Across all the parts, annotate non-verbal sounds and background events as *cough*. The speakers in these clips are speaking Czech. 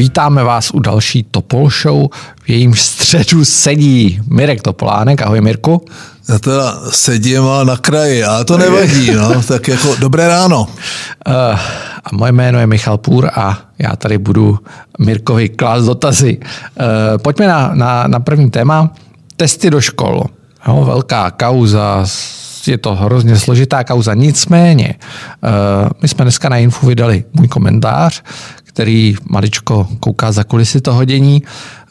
Vítáme vás u další Topol Show, v jejím středu sedí Mirek Topolánek. Ahoj Mirku. Já teda sedím a na kraji, a to nevadí, no, *laughs* tak jako dobré ráno. Uh, a moje jméno je Michal Půr a já tady budu Mirkovi klást dotazy. Uh, pojďme na, na, na první téma. Testy do škol. Jo, velká kauza, je to hrozně složitá kauza. Nicméně, uh, my jsme dneska na Infu vydali můj komentář, který maličko kouká za kulisy toho dění,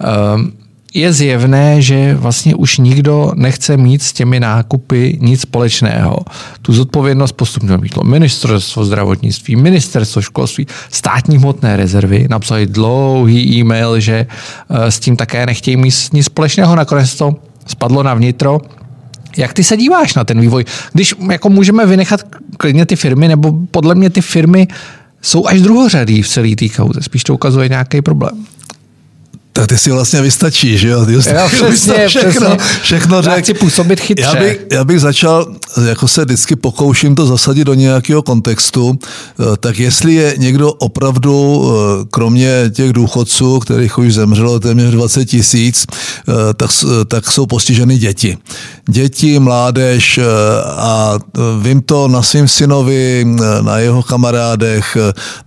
ehm, je zjevné, že vlastně už nikdo nechce mít s těmi nákupy nic společného. Tu zodpovědnost postupně mítlo ministerstvo zdravotnictví, ministerstvo školství, státní hmotné rezervy. Napsali dlouhý e-mail, že eh, s tím také nechtějí mít nic společného. Nakonec to spadlo na vnitro. Jak ty se díváš na ten vývoj? Když jako můžeme vynechat klidně ty firmy, nebo podle mě ty firmy jsou až druhořadý v celé té kauze. Spíš to ukazuje nějaký problém. Tak ty si vlastně vystačí, že jo? Ty jo, *laughs* přesně, všechno, přesně. všechno řek. chci působit chytře. Já bych, já bych začal, jako se vždycky pokouším to zasadit do nějakého kontextu, eh, tak jestli je někdo opravdu, eh, kromě těch důchodců, kterých už zemřelo téměř 20 tisíc, eh, tak, tak jsou postiženy děti. Děti, mládež a vím to na svým synovi, na jeho kamarádech,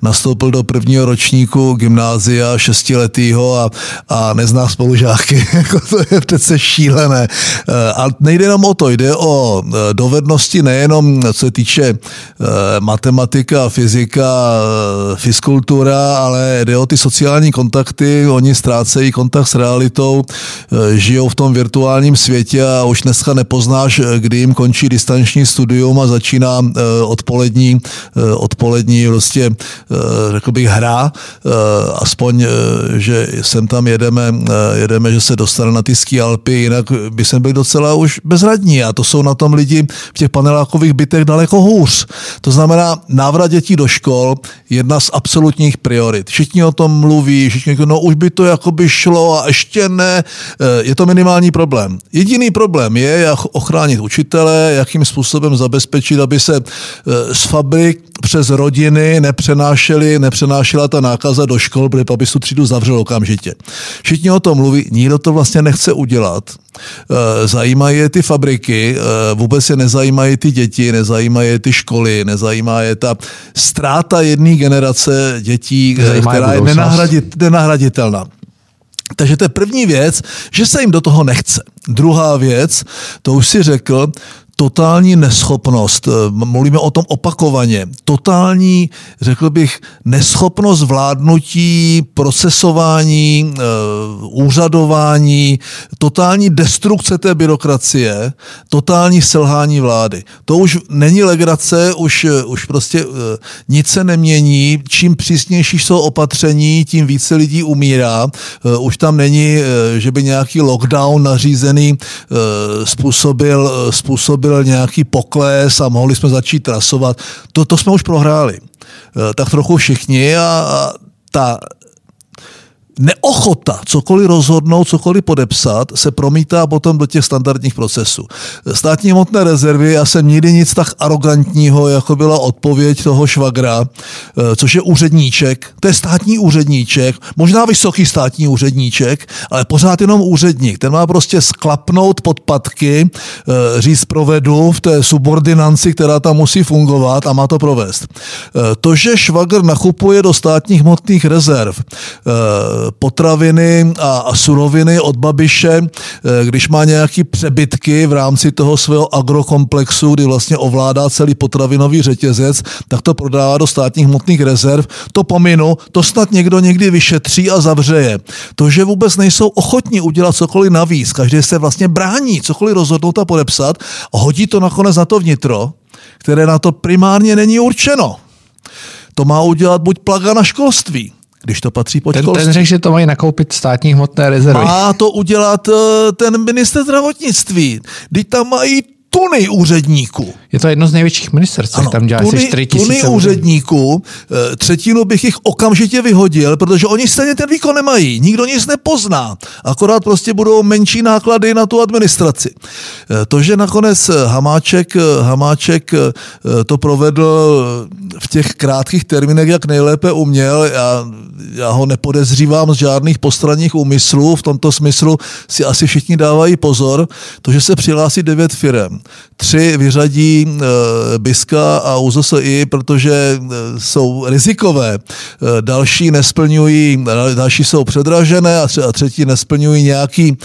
nastoupil do prvního ročníku gymnázia šestiletýho a a nezná spolužáky. *laughs* Jako to je přece šílené. Eh, a nejde jenom o to, jde o eh, dovednosti nejenom co se týče eh, matematika, fyzika, fiskultura, ale jde o ty sociální kontakty. Oni ztrácejí kontakt s realitou, žijou v tom virtuálním světě a už dneska nepoznáš, kdy jim končí distanční studium a začíná odpolední, odpolední prostě, řekl bych, hra. Aspoň, že jsem tam jedeme, eh, jedeme, že se dostane na ty ski Alpy, jinak by jsme byli docela už bezradní a to jsou na tom lidi v těch panelákových bytech daleko hůř. To znamená, návrat dětí do škol jedna z absolutních priorit. Všichni o tom mluví, všichni no už by to jako by šlo a ještě ne. Eh, je to minimální problém. Jediný problém je, jak ochránit učitele, jakým způsobem zabezpečit, aby se eh, z fabrik přes rodiny nepřenášeli, nepřenášela ta nákaza do škol, protože aby tu třídu zavřel okamžitě. Všichni o tom mluví, nikdo to vlastně nechce udělat. Eh, zajímají je ty fabriky, eh, vůbec se nezajímají ty děti, nezajímají je ty školy, nezajímá je ta ztráta jedné generace dětí, eh, Zajímá která je nenahradit, nenahraditelná. Takže to je první věc, že se jim do toho nechce. Druhá věc, to už si řekl, totální neschopnost, eh, mluvíme o tom opakovaně, totální, řekl bych, neschopnost vládnutí, procesování, eh, úřadování, totální destrukce té byrokracie, totální selhání vlády. To už není legrace, už, eh, už prostě nic se nemění, čím přísnější jsou opatření, tím více lidí umírá. Už tam není, že by nějaký lockdown nařízený způsobil, způsobil byl nějaký pokles a mohli jsme začít trasovat. To, to jsme už prohráli. Eh, tak trochu všichni a, a ta neochota cokoliv rozhodnout, cokoliv podepsat, se promítá potom do těch standardních procesů. Státní hmotné rezervy, já jsem nikdy nic tak arrogantního, jako byla odpověď toho švagra, eh, což je úředníček, to je státní úředníček, možná vysoký státní úředníček, ale pořád jenom úředník. Ten má prostě sklapnout podpatky, eh, říct provedu v té subordinanci, která tam musí fungovat a má to provést. Eh, to, že švagr nakupuje do státních hmotných rezerv, potraviny a suroviny od Babiše, eh, když má nějaký přebytky v rámci toho svého agrokomplexu, kdy vlastně ovládá celý potravinový řetězec, tak to prodává do státních hmotných rezerv. To pominu, to snad někdo někdy vyšetří a zavřeje. To, že vůbec nejsou ochotní udělat cokoliv navíc, každý se vlastně brání cokoliv rozhodnout a podepsat, hodí to nakonec na to vnitro, které na to primárně není určeno. To má udělat buď plaga na školství, když to patří pod ten, ten řekl, že to mají nakoupit státní hmotné rezervy. Má to udělat uh, ten minister zdravotnictví. Teď tam mají tuny úředníků. Je to jedno z největších ministerstv, tam dělá asi 4 tisíce úředníků, eh, třetinu bych jich okamžitě vyhodil, protože oni stejně ten výkon nemají, nikdo nic nepozná, akorát prostě budou menší náklady na tu administraci. Eh, to, že nakonec Hamáček, Hamáček to provedl v těch krátkých termínech, jak nejlépe uměl, já, já ho nepodezřívám z žádných postranních úmyslů, v tomto smyslu si asi všichni dávají pozor, to, že se přihlásí devět firem, tři vyřadí e, Biska a UZSI, protože e, jsou rizikové, e, další nesplňují, další jsou předražené a, třetí nesplňují nějaký,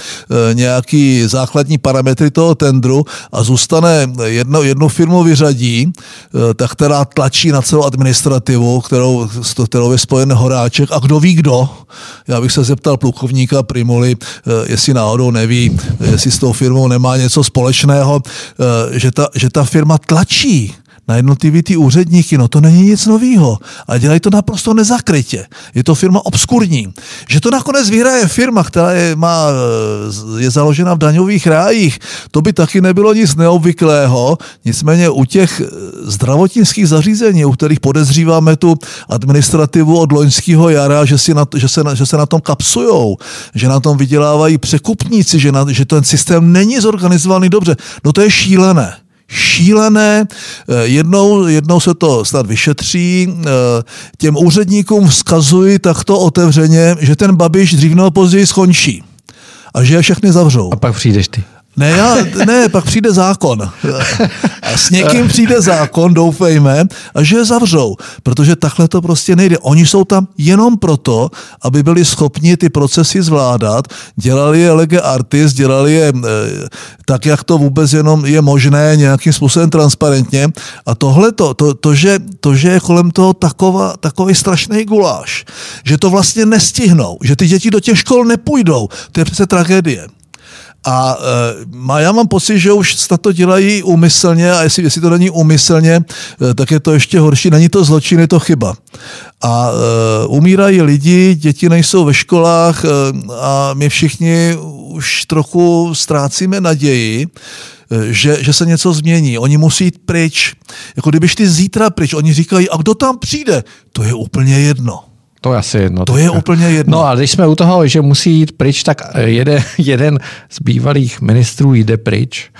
nějaký základní parametry toho tendru a zůstane jedno, jednu firmu vyřadí, tak která tlačí na celou administrativu, kterou, kterou je spojen Horáček a kdo ví kdo. Já bych se zeptal plukovníka Primuli, e, jestli náhodou neví, jestli s tou firmou nemá něco společného, eh, že ta, že ta firma tlačí na jednotlivý ty úředníky, no to není nic nového. A dělají to naprosto nezakrytě. Je to firma obskurní. Že to nakonec vyhraje firma, která je, má, eh, je založena v daňových rájích, to by taky nebylo nic neobvyklého. Nicméně u těch eh, zdravotnických zařízení, u kterých podezříváme tu administrativu od loňského jara, že, si na, že, se, že se na tom kapsujou, že na tom vydělávají překupníci, že, na, že ten systém není zorganizovaný dobře, no to je šílené šílené. Eh, jednou, jednou se to snad vyšetří. Eh, těm úředníkům vzkazují takto otevřeně, že ten Babiš dřív nebo později skončí a že je všechny zavřou. A pak přijdeš ty. Ne, já, ne, pak přijde zákon. A s někým přijde zákon, doufejme, a že je zavřou. Protože takhle to prostě nejde. Oni jsou tam jenom proto, aby byli schopni ty procesy zvládat. Dělali je lege artis, dělali je e, tak, jak to vůbec jenom je možné, nějakým způsobem transparentně. A tohle to, to, to, že, to, že je kolem toho taková, takový strašný guláš, že to vlastně nestihnou, že ty děti do těch škol nepůjdou, to je přece tragédie. A e, já mám pocit, že už snad to dělají úmyslně a jestli, jestli to není úmyslně, e, tak je to ještě horší. Není to zločin, je to chyba. A e, umírají lidi, děti nejsou ve školách e, a my všichni už trochu ztrácíme naději, že, že se něco změní. Oni musí jít pryč. Jako kdybyš ty zítra pryč, oni říkají, a kdo tam přijde? To je úplně jedno. To je asi jedno. To je úplně jedno. No a když jsme u toho, že musí jít pryč, tak jeden, *laughs* jeden z bývalých ministrů jde pryč.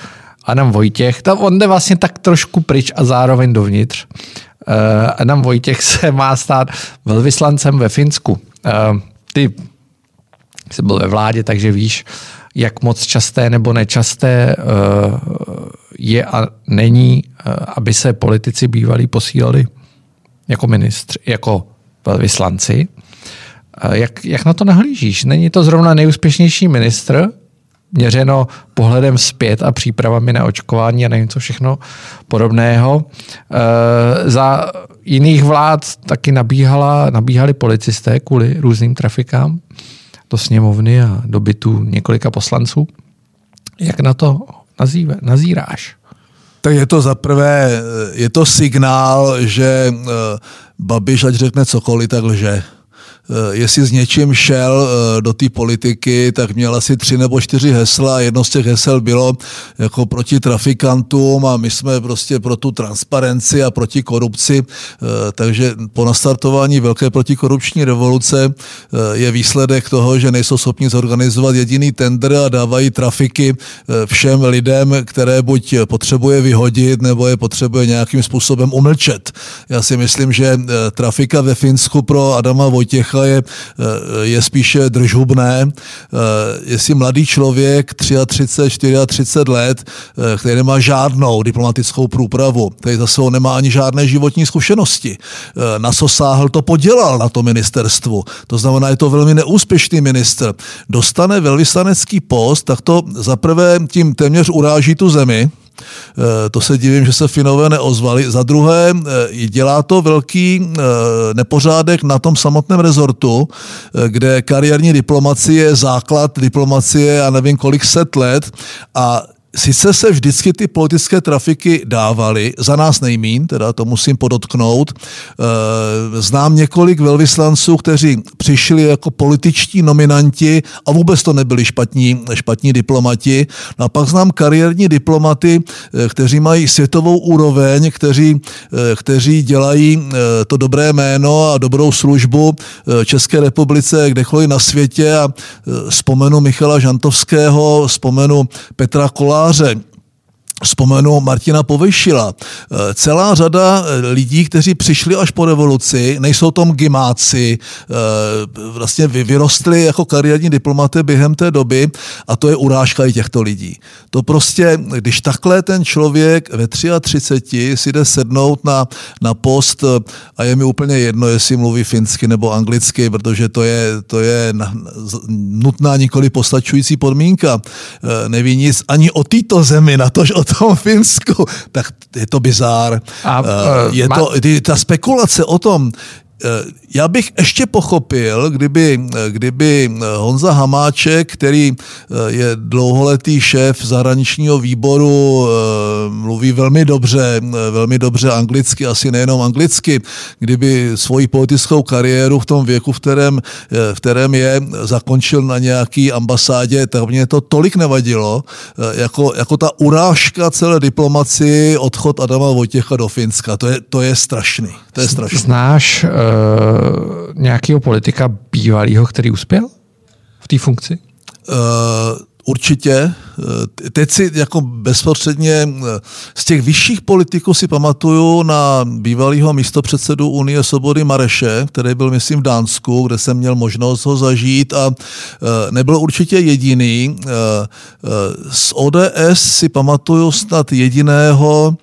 Adam Vojtěch, tam on jde vlastně tak trošku pryč a zároveň dovnitř. Uh, Adam Vojtěch se *laughs* má stát velvyslancem ve Finsku. Uh, ty jsi byl ve vládě, takže víš, jak moc časté nebo nečasté uh, je a není, uh, aby se politici bývalí posílali jako ministři, jako velvyslanci. Jak, jak na to nahlížíš? Není to zrovna nejúspěšnější ministr, měřeno pohledem zpět a přípravami na očkování a nevím co všechno podobného. E, za jiných vlád taky nabíhala, nabíhali policisté kvůli různým trafikám do sněmovny a do bytu několika poslanců. Jak na to nazýve, nazíráš? Tak je to za prvé, je to signál, že eh, Babiš, ať řekne cokoliv, tak lže. Eh, jestli s něčím šel eh, do té politiky, tak měl asi tři nebo čtyři hesla jedno z těch hesel bylo jako proti trafikantům a my jsme prostě pro tu transparenci a proti korupci. Eh, takže po nastartování velké protikorupční revoluce je výsledek toho, že nejsou schopni zorganizovat jediný tender a dávají trafiky všem lidem, které buď potřebuje vyhodit, nebo je potřebuje nějakým způsobem umlčet. Já si myslím, že trafika ve Finsku pro Adama Vojtěcha Čecha je, eh, je spíše držubné. Eh, jestli mladý člověk 33, 34 let, eh, který nemá žádnou diplomatickou průpravu, který za sebou nemá ani žádné životní zkušenosti, na co sáhl, to podělal na to ministerstvu. To znamená, je to velmi neúspěšný minister. Dostane velvyslanecký post, tak to zaprvé tím téměř uráží tu zemi, to se divím, že se Finové neozvali. Za druhé, eh, dělá to velký eh, nepořádek na tom samotném rezortu, kde kariérní diplomacie je základ diplomacie a nevím kolik set let a sice se vždycky ty politické trafiky dávaly, za nás nejmín, teda to musím podotknout. Eh, znám několik velvyslanců, kteří přišli jako političtí nominanti a vůbec to nebyli špatní, špatní diplomati. No a pak znám kariérní diplomaty, eh, kteří mají světovou úroveň, kteří, eh, kteří dělají to dobré jméno a dobrou službu České republice kdekoliv na světě a vzpomenu Michala Žantovského, vzpomenu Petra Gaza Vzpomenu Martina Povejšila. Eh, celá řada eh, lidí, kteří přišli až po revoluci, nejsou tom gimáci, eh, vlastně vyrostli jako kariérní diplomaty během té doby a to je urážka i těchto lidí. To prostě, když takhle ten člověk ve 33 si jde sednout na, na post a je mi úplně jedno, jestli mluví finsky nebo anglicky, protože to je, to je nutná nikoli postačující podmínka. Neví nic ani o této zemi, na tož o tom Finsku, tak je to bizár. A, uh, je to, ta spekulace o tom, já bych ještě pochopil, kdyby, kdyby Honza Hamáček, který eh, je dlouholetý šéf zahraničního výboru, eh, mluví velmi dobře, velmi dobře anglicky, asi nejenom anglicky, kdyby svoji politickou kariéru v tom věku, v kterém, v kterém je, zakončil na nějaký ambasádě, tak mě to tolik nevadilo, jako, jako ta urážka celé diplomaci, odchod Adama Vojtěcha do Finska. To je, to je strašný. To je strašný. Znáš nějakého politika bývalého, který uspěl v té funkci? Uh, určitě. Eh, teď si jako bezprostředně eh, z těch vyšších politiků si pamatuju na bývalého místopředsedu Unie Svobody Mareše, který byl, myslím, v Dánsku, kde jsem měl možnost ho zažít a eh, nebyl určitě jediný. Z ODS si pamatuju snad jediného,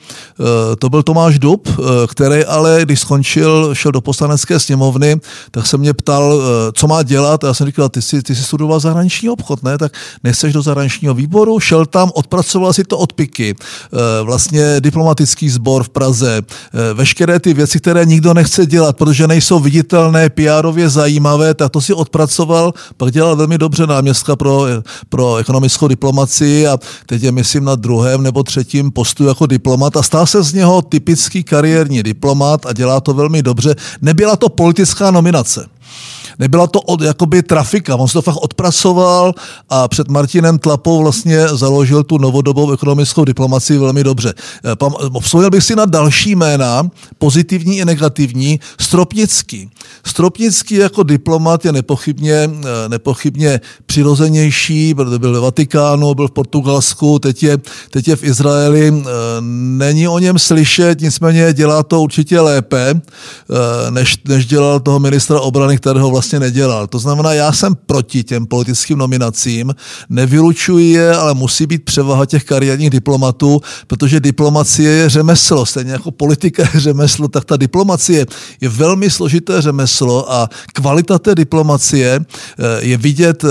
to byl Tomáš Dub, který ale, když skončil, šel do poslanecké sněmovny, tak se mě ptal, co má dělat a já jsem říkal, ty jsi, ty jsi studoval zahraniční obchod, ne? Tak nechceš do zahraničního výboru, šel tam, odpracoval si to odpiky, eh, vlastně diplomatický sbor v Praze, eh, veškeré ty věci, které nikdo nechce dělat, protože nejsou viditelné, pr zajímavé, tak to si odpracoval, pak dělal velmi dobře náměstka pro, pro ekonomickou diplomaci a teď je, myslím, na druhém nebo třetím postu jako diplomat a stal se z něho typický kariérní diplomat a dělá to velmi dobře. Nebyla to politická nominace. Nebyla to od, jakoby trafika, on se to fakt odpracoval a před Martinem Tlapou vlastně založil tu novodobou ekonomickou diplomaci velmi dobře. Eh, vzpomněl bych si na další jména, pozitivní i negativní, Stropnický. Stropnický jako diplomat je nepochybně, eh, nepochybně přirozenější, byl ve Vatikánu, byl v Portugalsku, teď je, teď je v Izraeli. Eh, není o něm slyšet, nicméně dělá to určitě lépe, než, než dělal toho ministra obrany, kterého vlastně vlastně nedělal. To znamená, já jsem proti těm politickým nominacím, nevylučuji je, ale musí být převaha těch kariérních diplomatů, protože diplomacie je řemeslo, stejně jako politika je řemeslo, tak ta diplomacie je velmi složité řemeslo a kvalita té diplomacie eh, je vidět eh,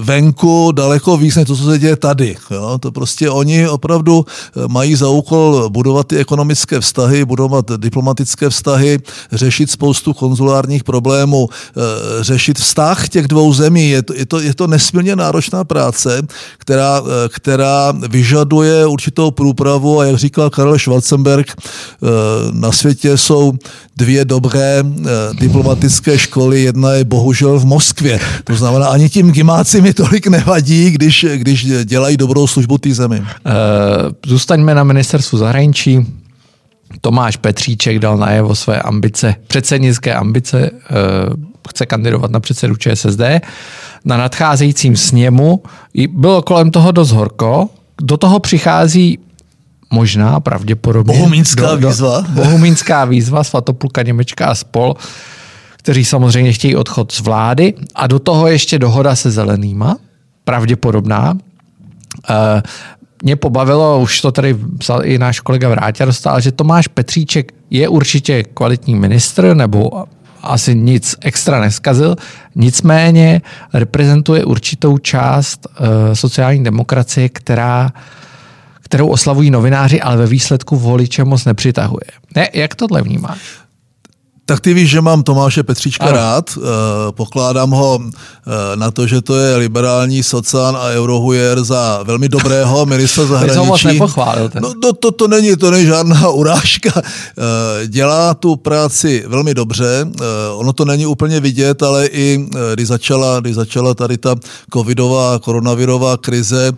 venku daleko víc než to, co se děje tady. Jo? To prostě oni opravdu eh, mají za úkol budovat ty ekonomické vztahy, budovat diplomatické vztahy, řešit spoustu konzulárních problémů, řešit vztah těch dvou zemí. Je to, je to, je to nesmírně náročná práce, která, která vyžaduje určitou průpravu a jak říkal Karel Schwarzenberg, eh, na světě jsou dvě dobré eh, diplomatické školy, jedna je bohužel v Moskvě. To znamená, ani tím gimáci mi tolik nevadí, když, když dělají dobrou službu té zemi. Eh, zůstaňme na ministerstvu zahraničí. Tomáš Petříček dal najevo své ambice, předsednické ambice chce kandidovat na předsedu ČSSD. Na nadcházejícím sněmu bylo kolem toho dost horko. Do toho přichází možná, pravděpodobně. Bohumínská do, výzva. Do, bohumínská výzva, Svatopluka Němečka a spol, kteří samozřejmě chtějí odchod z vlády. A do toho ještě dohoda se zelenýma, pravděpodobná. Mě pobavilo, už to tady psal i náš kolega Vráťa dostal, že Tomáš Petříček je určitě kvalitní ministr, nebo asi nic extra neskazil, nicméně reprezentuje určitou část uh, sociální demokracie, která kterou oslavují novináři, ale ve výsledku voliče moc nepřitahuje. Ne, jak tohle vnímáš? Tak ty víš, že mám Tomáše Petříčka ano. rád. Pokládám ho na to, že to je liberální socán a eurohujer za velmi dobrého *laughs* ministra zahraničí. No, to, to, to, není, to není žádná *laughs* urážka. Dělá tu práci velmi dobře. Ono to není úplně vidět, ale i když začala, když začala tady ta covidová, koronavirová krize,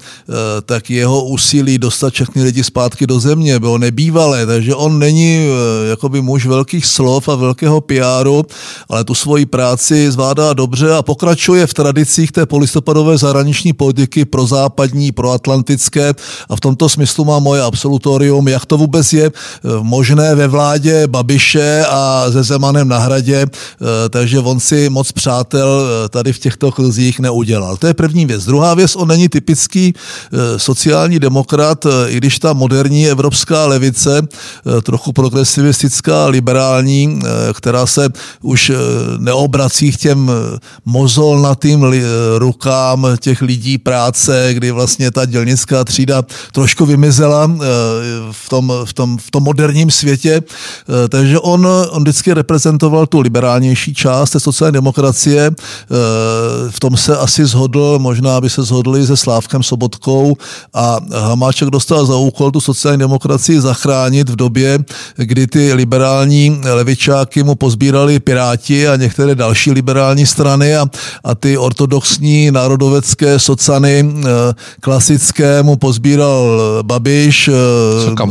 tak jeho úsilí dostat všechny lidi zpátky do země bylo nebývalé, takže on není jakoby muž velkých slov a velkého PRu, ale tu svoji práci zvládá dobře a pokračuje v tradicích té polistopadové zahraniční politiky pro západní, pro atlantické a v tomto smyslu má moje absolutorium, jak to vůbec je eh, možné ve vládě Babiše a se Zemanem na hradě, eh, takže on si moc přátel eh, tady v těchto klzích neudělal. To je první věc. Druhá věc, on není typický sociální demokrat, i když ta moderní evropská levice, trochu progresivistická, liberální, která se už neobrací k těm mozolnatým rukám těch lidí práce, kdy vlastně ta dělnická třída trošku vymizela eh, v tom, v tom, v tom moderním světě. Eh, takže on, on vždycky reprezentoval tu liberálnější část té sociální demokracie. Eh, v tom se asi zhodl, možná by se zhodli se Slávkem Sobotkou a Hamáček dostal za úkol tu sociální demokracii zachránit v době, kdy ty liberální levičáky mu pozbírali Piráti a některé další liberální strany a, a ty ortodoxní národovecké socany klasické mu pozbíral Babiš,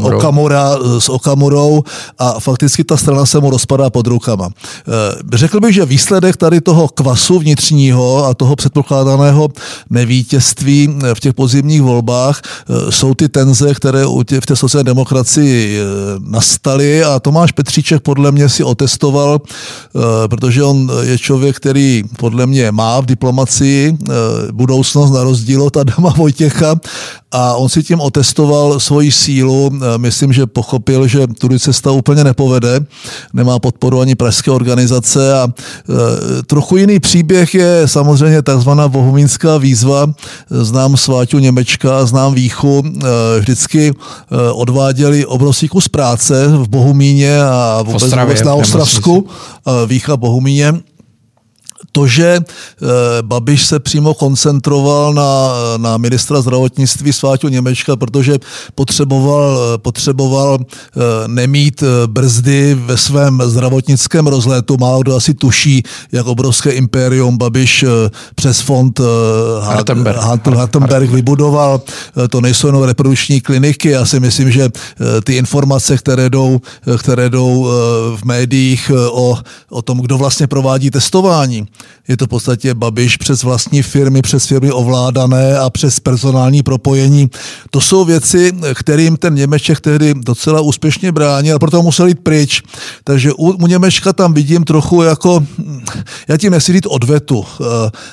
Okamura s Okamurou a fakticky ta strana se mu rozpadá pod rukama. Řekl bych, že výsledek tady toho kvasu vnitřního a toho předpokládaného nevítězství v těch pozimních volbách jsou ty tenze, které v té sociální demokracii nastaly a Tomáš Petříček podle mě si otestoval, protože on je člověk, který podle mě má v diplomacii budoucnost na rozdíl od Adama Vojtěcha a on si tím otestoval svoji sílu. Myslím, že pochopil, že tudy cesta úplně nepovede, nemá podporu ani pražské organizace a e, trochu jiný příběh je samozřejmě takzvaná bohumínská výzva. Znám Sváťu Němečka, znám Víchu, e, vždycky e, odváděli obrovský kus práce v Bohumíně a vůbec, vůbec na Ostravsku, Vícha Bohumíně to, že eh, Babiš se přímo koncentroval na, na ministra zdravotnictví Sváťu Němečka, protože potřeboval, potřeboval eh, nemít eh, brzdy ve svém zdravotnickém rozletu. Málo kdo asi tuší, jak obrovské impérium Babiš přes fond Hartenberg, Hartenberg vybudoval. To nejsou jenom reprodukční kliniky. Já si myslím, že ty informace, které jdou, které jdou v médiích o, o tom, kdo vlastně provádí testování, je to v podstatě Babiš přes vlastní firmy, přes firmy ovládané a přes personální propojení. To jsou věci, kterým ten Němeček tehdy docela úspěšně bránil, proto musel jít pryč. Takže u, u Němečka tam vidím trochu jako, já tím nechci říct odvetu, eh,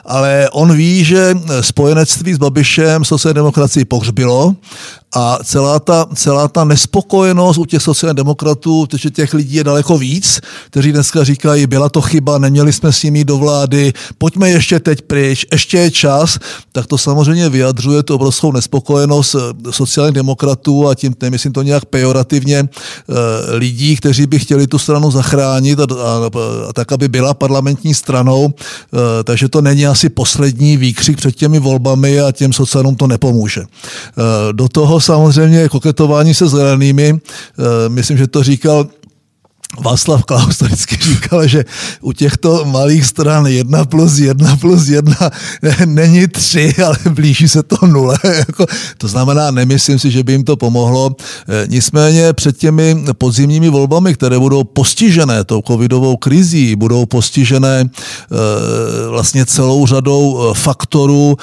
ale on ví, že spojenectví s Babišem sociální demokracii pohřbilo a celá ta, celá ta nespokojenost u těch sociálních demokratů, protože těch lidí je daleko víc, kteří dneska říkají, byla to chyba, neměli jsme s nimi do vlády, pojďme ještě teď pryč, ještě je čas, tak to samozřejmě vyjadřuje tu obrovskou nespokojenost eh, sociálních demokratů a tím nemyslím to nějak pejorativně eh, lidí, kteří by chtěli tu stranu zachránit a, a, a tak, aby byla parlamentní stranou, eh, takže to není asi poslední výkřik před těmi volbami a těm sociálům to nepomůže. Do toho samozřejmě koketování se zelenými, eh, myslím, že to říkal Václav Klaus to vždycky říkal, že u těchto malých stran jedna plus jedna plus jedna není tři, ale blíží se to nule. *laughs* Jako, to znamená, nemyslím si, že by jim to pomohlo. E, nicméně před těmi podzimními volbami, které budou postižené tou covidovou krizí, budou postižené e, vlastně celou řadou e, faktorů,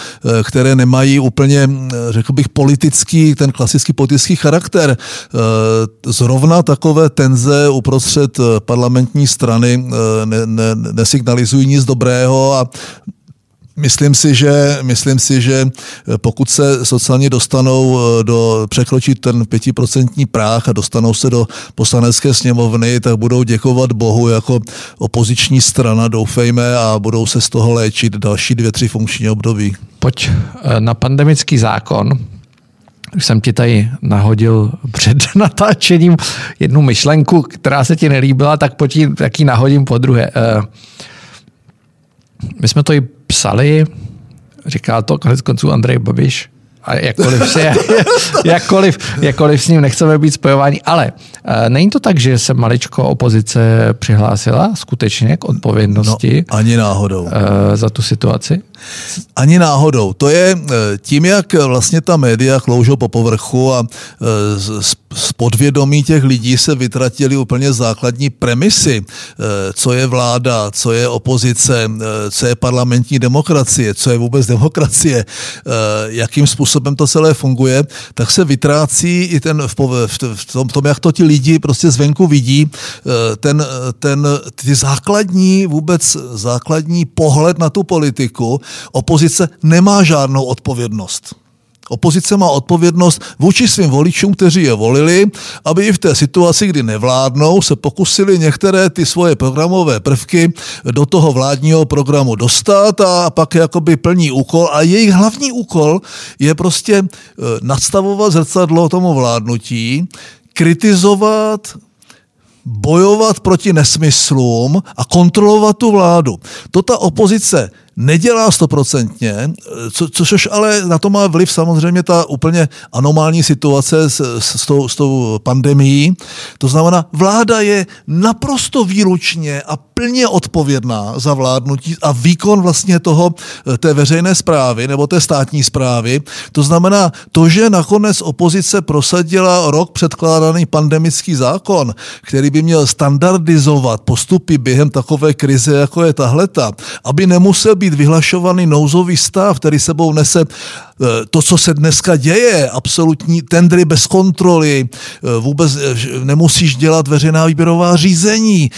které nemají úplně, řekl bych, politický, ten klasický politický charakter. Zrovna takové tenze uprostřed uprostřed eh, parlamentní strany eh, ne, ne, nesignalizují nic dobrého a Myslím si, že, myslím si, že eh, pokud se sociálně dostanou do, překročit ten pětiprocentní práh a dostanou se do poslanecké sněmovny, tak budou děkovat Bohu jako opoziční strana, doufejme, a budou se z toho léčit další dvě, tři funkční období. Pojď na pandemický zákon. Už jsem ti tady nahodil před *laughs* natáčením jednu myšlenku, která se ti nelíbila, tak pojď ji nahodím po druhé. Uh, my jsme to i psali, říká to konec konců Andrej Babiš, a jakkoliv, si, *laughs* jakkoliv, jakkoliv s ním nechceme být spojováni. Ale uh, není to tak, že se maličko opozice přihlásila skutečně k odpovědnosti? No, ani náhodou. Uh, za tu situaci? Ani náhodou. To je eh, tím, jak vlastně ta média kloužou po povrchu a z podvědomí těch lidí se vytratili úplně základní premisy, co je vláda, co je opozice, co je parlamentní demokracie, co je vůbec demokracie, jakým způsobem to celé funguje, tak se vytrácí i ten v, tom, v tom, jak to ti lidi prostě zvenku vidí, eh, ten, ten, ty základní, vůbec základní pohled na tu politiku. Opozice nemá žádnou odpovědnost. Opozice má odpovědnost vůči svým voličům, kteří je volili, aby i v té situaci, kdy nevládnou, se pokusili některé ty svoje programové prvky do toho vládního programu dostat a pak jakoby plní úkol. A jejich hlavní úkol je prostě e, nadstavovat zrcadlo tomu vládnutí, kritizovat, bojovat proti nesmyslům a kontrolovat tu vládu. To ta opozice nedělá stoprocentně, co, což ale na to má vliv samozřejmě ta úplně anomální situace s, s, tou, s tou pandemií. To znamená, vláda je naprosto výlučně a plně odpovědná za vládnutí a výkon vlastně toho, té veřejné zprávy nebo té státní zprávy. To znamená, to, že nakonec opozice prosadila rok předkládaný pandemický zákon, který by měl standardizovat postupy během takové krize, jako je tahleta, aby nemusel být být vyhlašovaný nouzový stav, který sebou nese eh, to, co se dneska děje, absolutní tendry bez kontroly, eh, vůbec eh, nemusíš dělat veřejná výběrová řízení,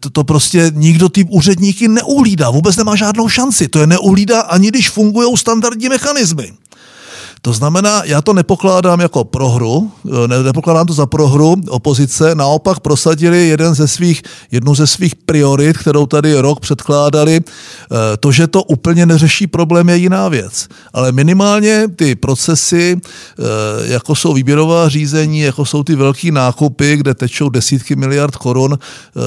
to, to prostě nikdo ty úředníky neuhlídá, vůbec nemá žádnou šanci, to je neuhlídá ani když fungují standardní mechanismy. To znamená, já to nepokládám jako prohru, ne, nepokládám to za prohru opozice, naopak prosadili jeden ze svých, jednu ze svých priorit, kterou tady rok předkládali. Eh, to, že to úplně neřeší problém, je jiná věc. Ale minimálně ty procesy, eh, jako jsou výběrová řízení, jako jsou ty velké nákupy, kde tečou desítky miliard korun eh,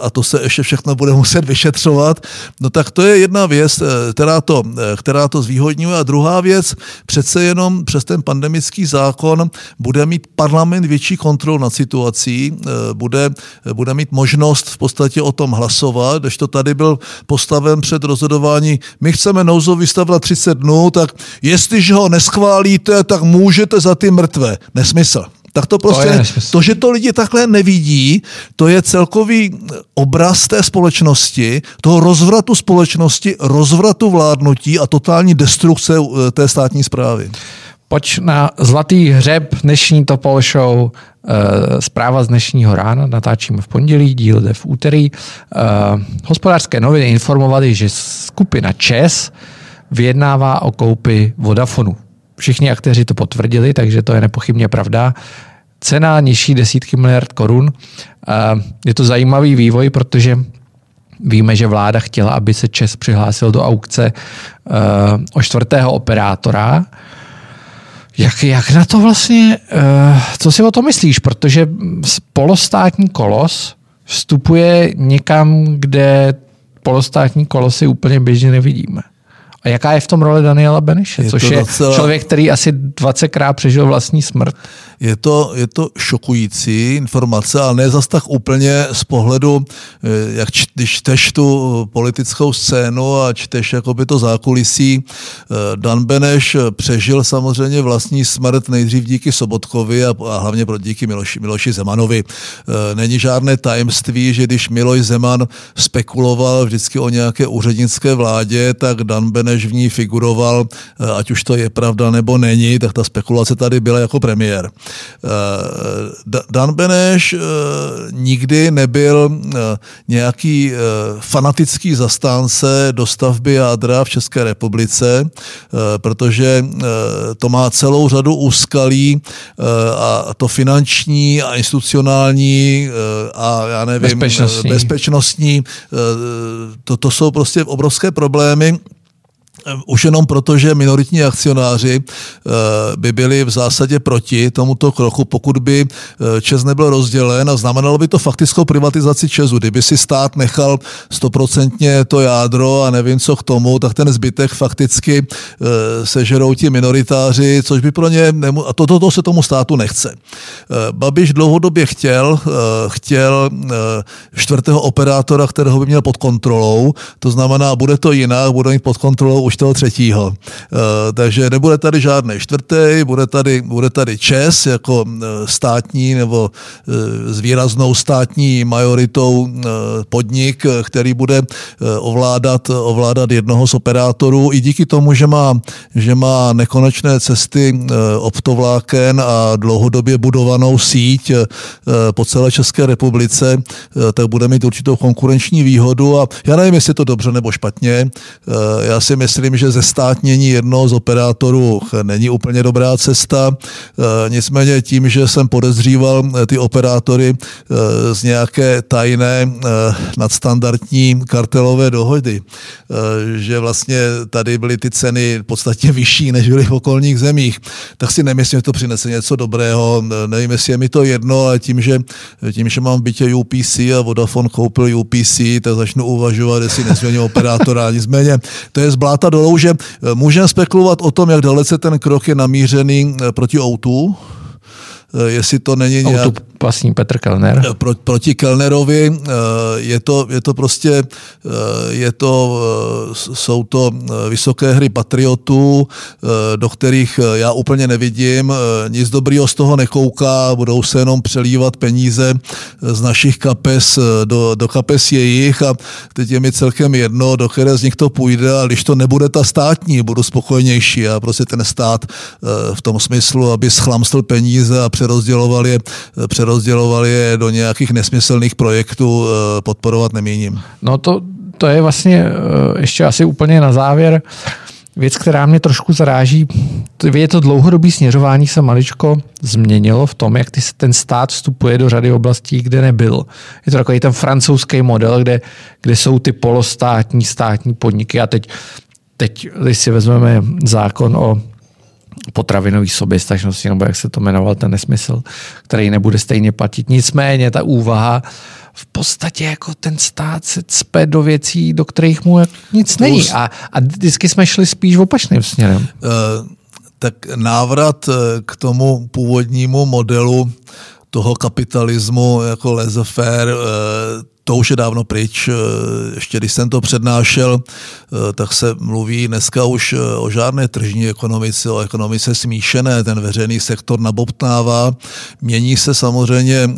a to se ještě všechno bude *laughs* muset vyšetřovat, no tak to je jedna věc, která to, která to zvýhodňuje. A druhá věc, přece přece jenom přes ten pandemický zákon bude mít parlament větší kontrol nad situací, eh, bude, bude mít možnost v podstatě o tom hlasovat, když to tady byl postaven před rozhodování, my chceme nouzový stav na 30 dnů, tak jestliže ho neschválíte, tak můžete za ty mrtvé. Nesmysl. Tak to prostě, to, to, že to lidi takhle nevidí, to je celkový obraz té společnosti, toho rozvratu společnosti, rozvratu vládnutí a totální destrukce eh, té státní zprávy. Pojď na zlatý hřeb dnešní Topol Show. E, zpráva z dnešního rána, natáčíme v pondělí, díl jde v úterý. E, hospodářské noviny informovaly, že skupina ČES vyjednává o koupi Vodafonu. Všichni aktéři to potvrdili, takže to je nepochybně pravda. Cena nižší desítky miliard korun. Je to zajímavý vývoj, protože Víme, že vláda chtěla, aby se Čes přihlásil do aukce o čtvrtého operátora. Jak, jak na to vlastně, co si o to myslíš? Protože polostátní kolos vstupuje někam, kde polostátní kolosy úplně běžně nevidíme. A jaká je v tom role Daniela Beniše, což je docela... člověk, který asi 20krát přežil vlastní smrt? Je to, je to šokující informace, ale ne zas tak úplně z pohledu, eh, jak č, když čteš tu politickou scénu a čteš jakoby to zákulisí. Eh, Dan Beneš přežil samozřejmě vlastní smrt nejdřív díky Sobotkovi a, a hlavně díky Miloši, Miloši Zemanovi. Eh, není žádné tajemství, že když Miloš Zeman spekuloval vždycky o nějaké úřednické vládě, tak Dan Beneš v ní figuroval, ať už to je pravda nebo není, tak ta spekulace tady byla jako premiér. Eh, Dan Beneš eh, nikdy nebyl eh, nějaký fanatický zastánce dostavby jádra v České republice, protože to má celou řadu úskalí a to finanční a institucionální a já nevím, bezpečnostní, bezpečnostní to, to jsou prostě obrovské problémy už jenom proto, že minoritní akcionáři eh, by byli v zásadě proti tomuto kroku, pokud by eh, Čes nebyl rozdělen a znamenalo by to faktickou privatizaci Česu. Kdyby si stát nechal stoprocentně to jádro a nevím co k tomu, tak ten zbytek fakticky eh, sežerou ti minoritáři, což by pro ně, nemu, a toto to, to se tomu státu nechce. Babiš dlouhodobě chtěl, chtěl čtvrtého operátora, kterého by měl pod kontrolou, to znamená, bude to jinak, bude mít pod kontrolou už toho třetího. Eh, takže nebude tady žádný čtvrtý, bude tady, bude tady ČES jako eh, státní nebo eh, s výraznou státní majoritou podnik, který bude ovládat, ovládat jednoho z operátorů i díky tomu, že má, že má nekonečné cesty optovláken a dlouhodobě budovanou síť po celé České republice, tak bude mít určitou konkurenční výhodu a já nevím, jestli je to dobře nebo špatně. Já si myslím, myslím, že zestátnění jednoho z operátorů není úplně dobrá cesta. E, nicméně tím, že jsem podezříval e, ty operátory e, z nějaké tajné nadstandardní kartelové dohody, že vlastně tady byly ty ceny podstatně vyšší, než byly v okolních zemích, tak si nemyslím, že to přinese něco dobrého. Nevím, jestli je mi to jedno, ale tím, že, tím, že mám bytě UPC a Vodafone koupil UPC, tak začnu uvažovat, jestli nezměním operátora. Nicméně to je zbláta dolů, že eh, můžeme spekulovat o tom, jak dalece ten krok je namířený eh, proti Outu, eh, jestli to není nějak... Outu vlastní Petr Kellner. Pro, proti Kellnerovi je to, je to prostě, je to, jsou to vysoké hry patriotů, do kterých já úplně nevidím, nic dobrýho z toho nekouká, budou se jenom přelívat peníze z našich kapes do, do kapes jejich a teď je mi celkem jedno, do které z nich to půjde a když to nebude ta státní, budu spokojenější a prostě ten stát v tom smyslu, aby schlamstl peníze a přerozděloval je, přerozděloval přerozdělovali je do nějakých nesmyslných projektů, eh, podporovat nemíním. No to, to je vlastně eh, ještě asi úplně na závěr věc, která mě trošku zaráží. Je to dlouhodobý směřování se maličko změnilo v tom, jak ty, ten stát vstupuje do řady oblastí, kde nebyl. Je to takový ten francouzský model, kde, kde jsou ty polostátní, státní podniky a teď, teď když si vezmeme zákon o potravinový soběstačnosti, nebo jak se to jmenoval, ten nesmysl, který nebude stejně platit. Nicméně ta úvaha v podstatě jako ten stát se cpe do věcí, do kterých mu nic není. A, a vždycky jsme šli spíš opačným směrem. Uh, tak návrat eh, k tomu původnímu modelu toho kapitalismu jako laissez-faire, to už je dávno pryč. Eh, ještě když jsem to přednášel, eh, tak se mluví dneska už eh, o žádné tržní ekonomice, o ekonomice smíšené. Ten veřejný sektor nabobtnává. Mění se samozřejmě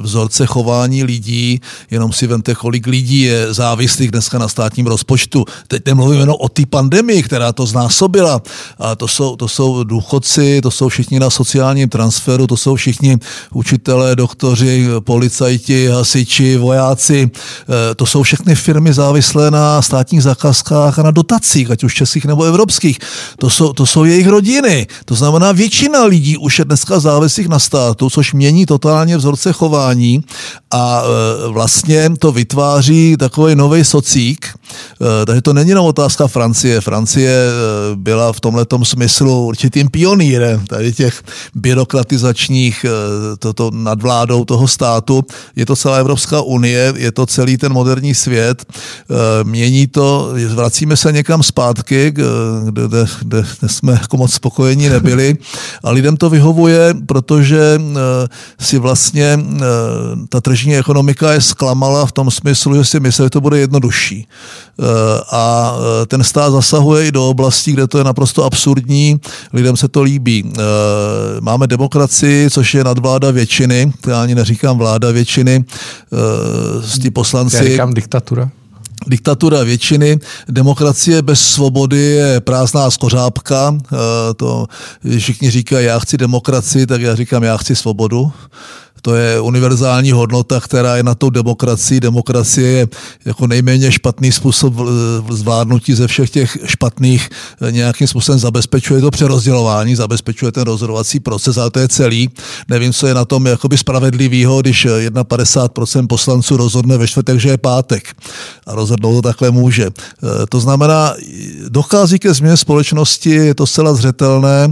vzorce chování lidí, jenom si vemte, kolik lidí je závislých dneska na státním rozpočtu. Teď nemluvím jenom o té pandemii, která to znásobila. A to jsou, to jsou důchodci, to jsou všichni na sociálním transferu, to jsou všichni učitelé, doktoři, policajti, hasiči, vojáci, vojáci, eh, to jsou všechny firmy závislé na státních zakázkách a na dotacích, ať už českých nebo evropských. To jsou, to jsou jejich rodiny. To znamená, většina lidí už je dneska závislých na státu, což mění totálně vzorce chování a eh, vlastně to vytváří takový nový socík. Eh, takže to není jenom otázka Francie. Francie byla v tomhle smyslu určitým pionýrem tady těch byrokratizačních toto nadvládou toho státu. Je to celá Evropská unie, je to celý ten moderní svět. Eh, mění to, vracíme se někam zpátky, kde, kde, kde jsme jako moc spokojení nebyli a lidem to vyhovuje, protože eh, si vlastně eh, ta tržní ekonomika je zklamala v tom smyslu, že si myslí, že to bude jednodušší. A ten stát zasahuje i do oblastí, kde to je naprosto absurdní, lidem se to líbí. Máme demokracii, což je nadvláda většiny, já ani neříkám vláda většiny, ti poslanci... Já říkám diktatura. Diktatura většiny, demokracie bez svobody je prázdná skořápka. Eh, to všichni říkají, já chci demokracii, tak já říkám, já chci svobodu. To je univerzální hodnota, která je na tou demokracii. Demokracie je jako nejméně špatný způsob zvládnutí ze všech těch špatných nějakým způsobem zabezpečuje to přerozdělování, zabezpečuje ten rozhodovací proces, ale to je celý. Nevím, co je na tom jakoby spravedlivýho, když 51% poslanců rozhodne ve čtvrtek, že je pátek a rozhodnout to takhle může. E, to znamená, dochází ke změně společnosti, je to zcela zřetelné,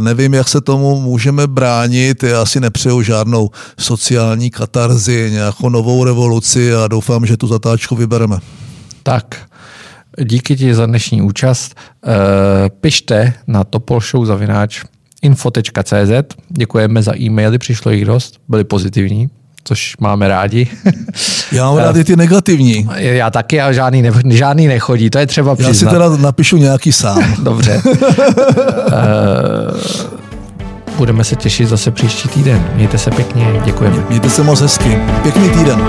nevím, jak se tomu můžeme bránit, já si nepřeju žádnou sociální katarzi, nějakou novou revoluci a doufám, že tu zatáčku vybereme. Tak, díky ti za dnešní účast. E, pište na topolshow zavináč info.cz. Děkujeme za e-maily, přišlo jich dost, byly pozitivní což máme rádi. *laughs* Já mám rádi ty negativní. Já taky, ale žádný, ne, žádný nechodí, to je třeba přiznat. Já si teda napíšu nějaký sám. *laughs* Dobře. *laughs* Budeme se těšit zase příští týden. Mějte se pěkně, děkujeme. Mějte se moc hezky. Pěkný týden.